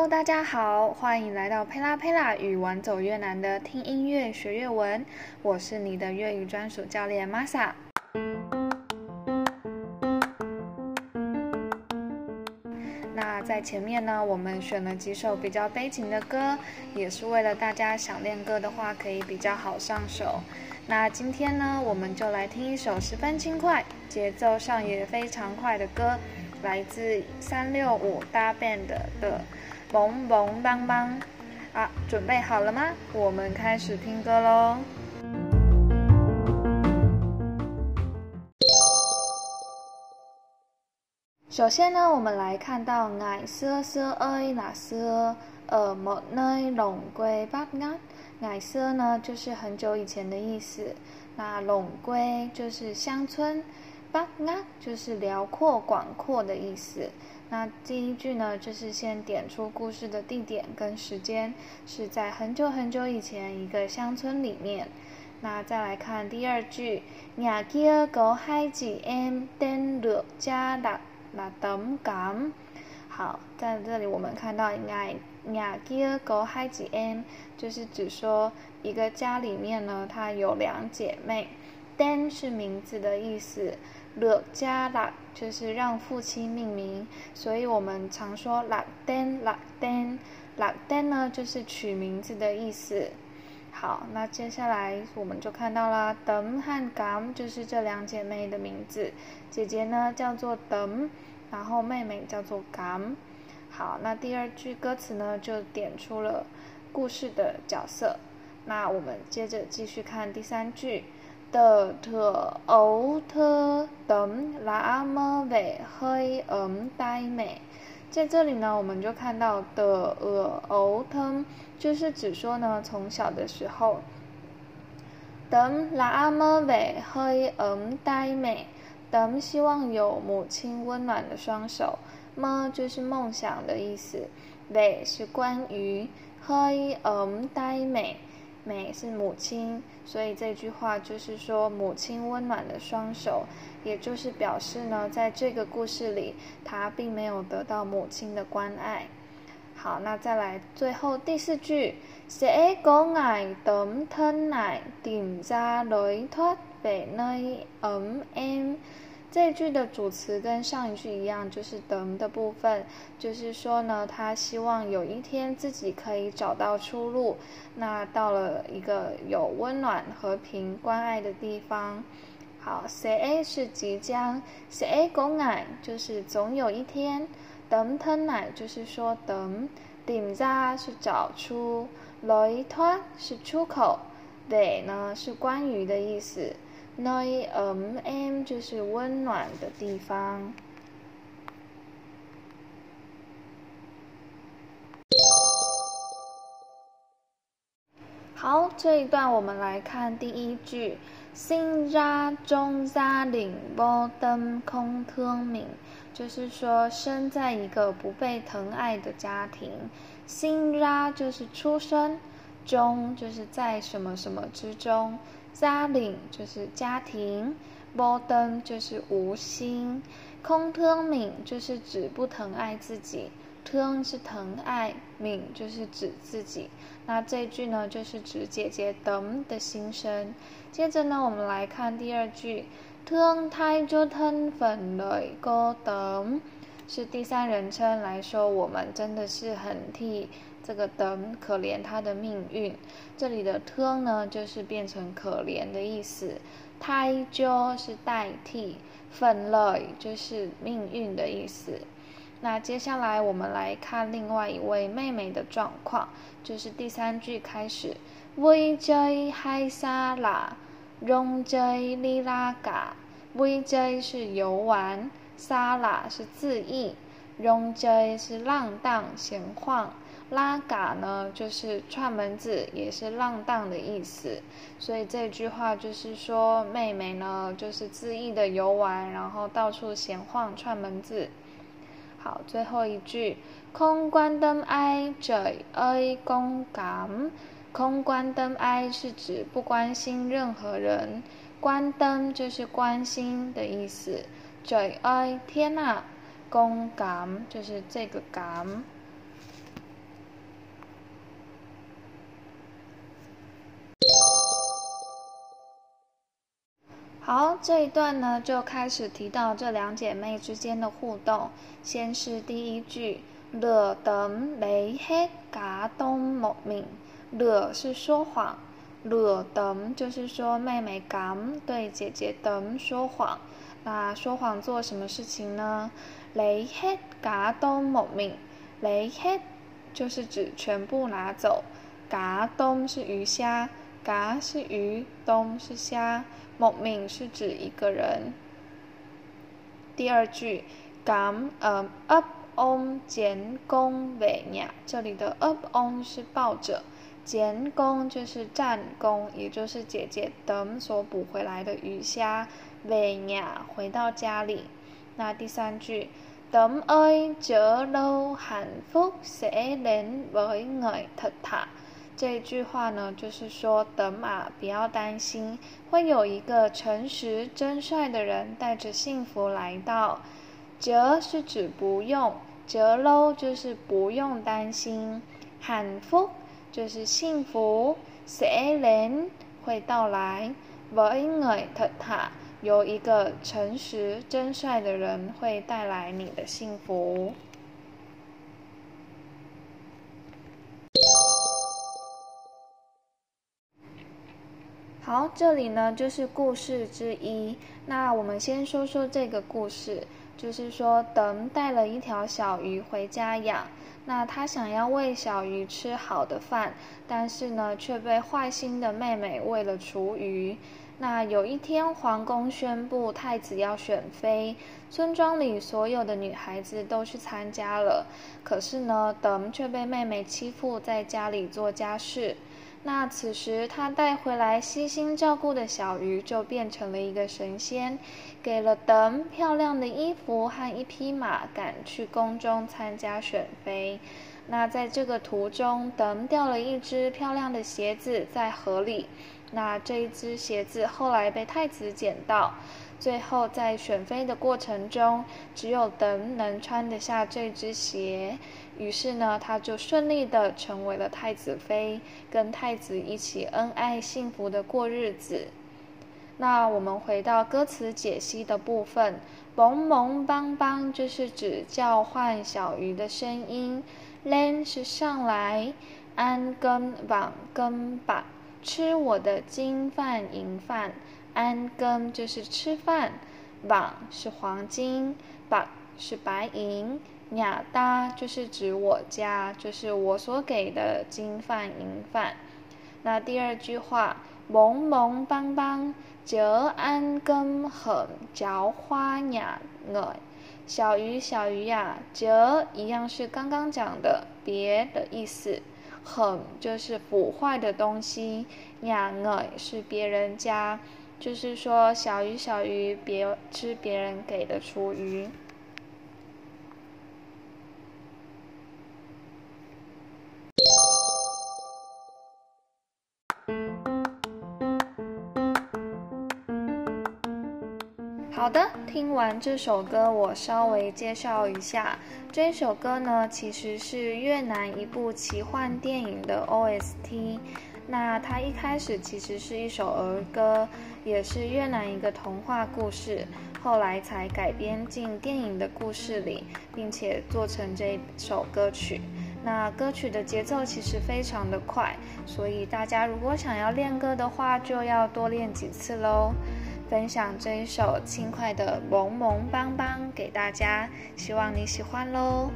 Hello，大家好，欢迎来到佩拉佩拉与玩走越南的听音乐学粤文，我是你的粤语专属教练 Masa。那在前面呢，我们选了几首比较悲情的歌，也是为了大家想练歌的话可以比较好上手。那今天呢，我们就来听一首十分轻快、节奏上也非常快的歌，来自三六五大 band 的《萌萌当当。啊，准备好了吗？我们开始听歌喽。首先呢，我们来看到爱色色爱那色，呃，莫奈龙龟八安。爱色呢，就是很久以前的意思。那龙龟就是乡村，八安就是辽阔广阔的意思。那第一句呢，就是先点出故事的地点跟时间，是在很久很久以前一个乡村里面。那再来看第二句，nhà kia có hai chị em tên được cha đặt là tấm cám。好，在这里我们看到 nhà nhà kia có hai chị em，就是指说一个家里面呢，它有两姐妹。登是名字的意思，được cha đặt 就是让父亲命名，所以我们常说 đặt tên đặt tên đặt tên 呢就是取名字的意思。好，那接下来我们就看到啦等和嘎就是这两姐妹的名字，姐姐呢叫做等然后妹妹叫做嘎。好，那第二句歌词呢就点出了故事的角色。那我们接着继续看第三句。的特欧特等拉么尾黑嗯呆美，在这里呢，我们就看到的呃欧特，就是指说呢，从小的时候，等拉么尾黑嗯呆美，等希望有母亲温暖的双手，么就是梦想的意思，尾是关于黑嗯呆美。美是母亲，所以这句话就是说母亲温暖的双手，也就是表示呢，在这个故事里，他并没有得到母亲的关爱。好，那再来最后第四句，寫個愛等吞奶，點在雷托北內 m m。这句的主词跟上一句一样，就是等的部分，就是说呢，他希望有一天自己可以找到出路，那到了一个有温暖、和平、关爱的地方。好，say 是即将，say 公奶就是总有一天，等吞奶就是说等，顶扎是找出，雷托是出口，北呢是关于的意思。nom 就是温暖的地方。好这一段我们来看第一句。新家中家里波登空特明就是说生在一个不被疼爱的家庭。新家就是出生中就是在什么什么之中家庭就是家庭，无灯就是无心，空 thương mình 就是指不疼爱自己，thương 是疼爱，mình 就是指自己。那这句呢，就是指姐姐等的心声。接着呢，我们来看第二句，thương thay cho thân phận lời cô tấm，是第三人称来说，我们真的是很替。这个等可怜他的命运，这里的 t 呢，就是变成可怜的意思。胎就是代替，分类就是命运的意思。那接下来我们来看另外一位妹妹的状况，就是第三句开始，vui chơi hay xa lạ，rong chơi đi la cả，vui chơi 是游玩沙拉是自意，rong chơi 是浪荡闲晃。拉嘎呢，就是串门子，也是浪荡的意思。所以这句话就是说，妹妹呢，就是恣意的游玩，然后到处闲晃串门子。好，最后一句，空关灯哀者哀公感。空关灯哀是指不关心任何人，关灯就是关心的意思。者哀天呐，公感就是这个感。好，这一段呢就开始提到这两姐妹之间的互动。先是第一句，了等雷黑嘎东莫明。了是说谎，了等就是说妹妹敢对姐姐等说谎。那说谎做什么事情呢？雷黑嘎东莫明，雷黑就是指全部拿走，嘎东是鱼虾。，cả 是鱼，东是虾。某名是指一个人。第二句，gam um up on 简弓尾鸟，这里的 up on 是抱着，简弓就是战弓，也就是姐姐等所捕回来的鱼虾。尾鸟回到家里。那第三句，đầm ơi chờ lâu hạnh phúc sẽ đến với người thật thà。这句话呢，就是说，等马不要担心，会有一个诚实真率的人带着幸福来到。折是指不用，折喽就是不用担心。喊福就是幸福。sẽ đến 会到来。với người thật thà 有一个诚实真率的人会带来你的幸福。好，这里呢就是故事之一。那我们先说说这个故事，就是说，等带了一条小鱼回家养。那他想要喂小鱼吃好的饭，但是呢，却被坏心的妹妹喂了厨余。那有一天，皇宫宣布太子要选妃，村庄里所有的女孩子都去参加了。可是呢，等却被妹妹欺负，在家里做家事。那此时，他带回来悉心照顾的小鱼就变成了一个神仙，给了等漂亮的衣服和一匹马，赶去宫中参加选妃。那在这个途中，等掉了一只漂亮的鞋子在河里，那这一只鞋子后来被太子捡到。最后，在选妃的过程中，只有等能穿得下这只鞋，于是呢，他就顺利的成为了太子妃，跟太子一起恩爱幸福的过日子。那我们回到歌词解析的部分，萌萌邦邦就是指叫唤小鱼的声音，len 是上来，安跟往跟把吃我的金饭银饭。安根就是吃饭，网是黄金，把是白银，雅达就是指我家，就是我所给的金饭银饭。那第二句话，萌萌邦邦，折安根很嚼花雅鹅，小鱼小鱼呀，折一样是刚刚讲的别的意思，很就是腐坏的东西，养鹅是别人家。就是说，小鱼小鱼，别吃别人给的厨余。好的，听完这首歌，我稍微介绍一下，这首歌呢，其实是越南一部奇幻电影的 OST。那它一开始其实是一首儿歌，也是越南一个童话故事，后来才改编进电影的故事里，并且做成这首歌曲。那歌曲的节奏其实非常的快，所以大家如果想要练歌的话，就要多练几次喽。分享这一首轻快的《萌萌邦邦》给大家，希望你喜欢喽。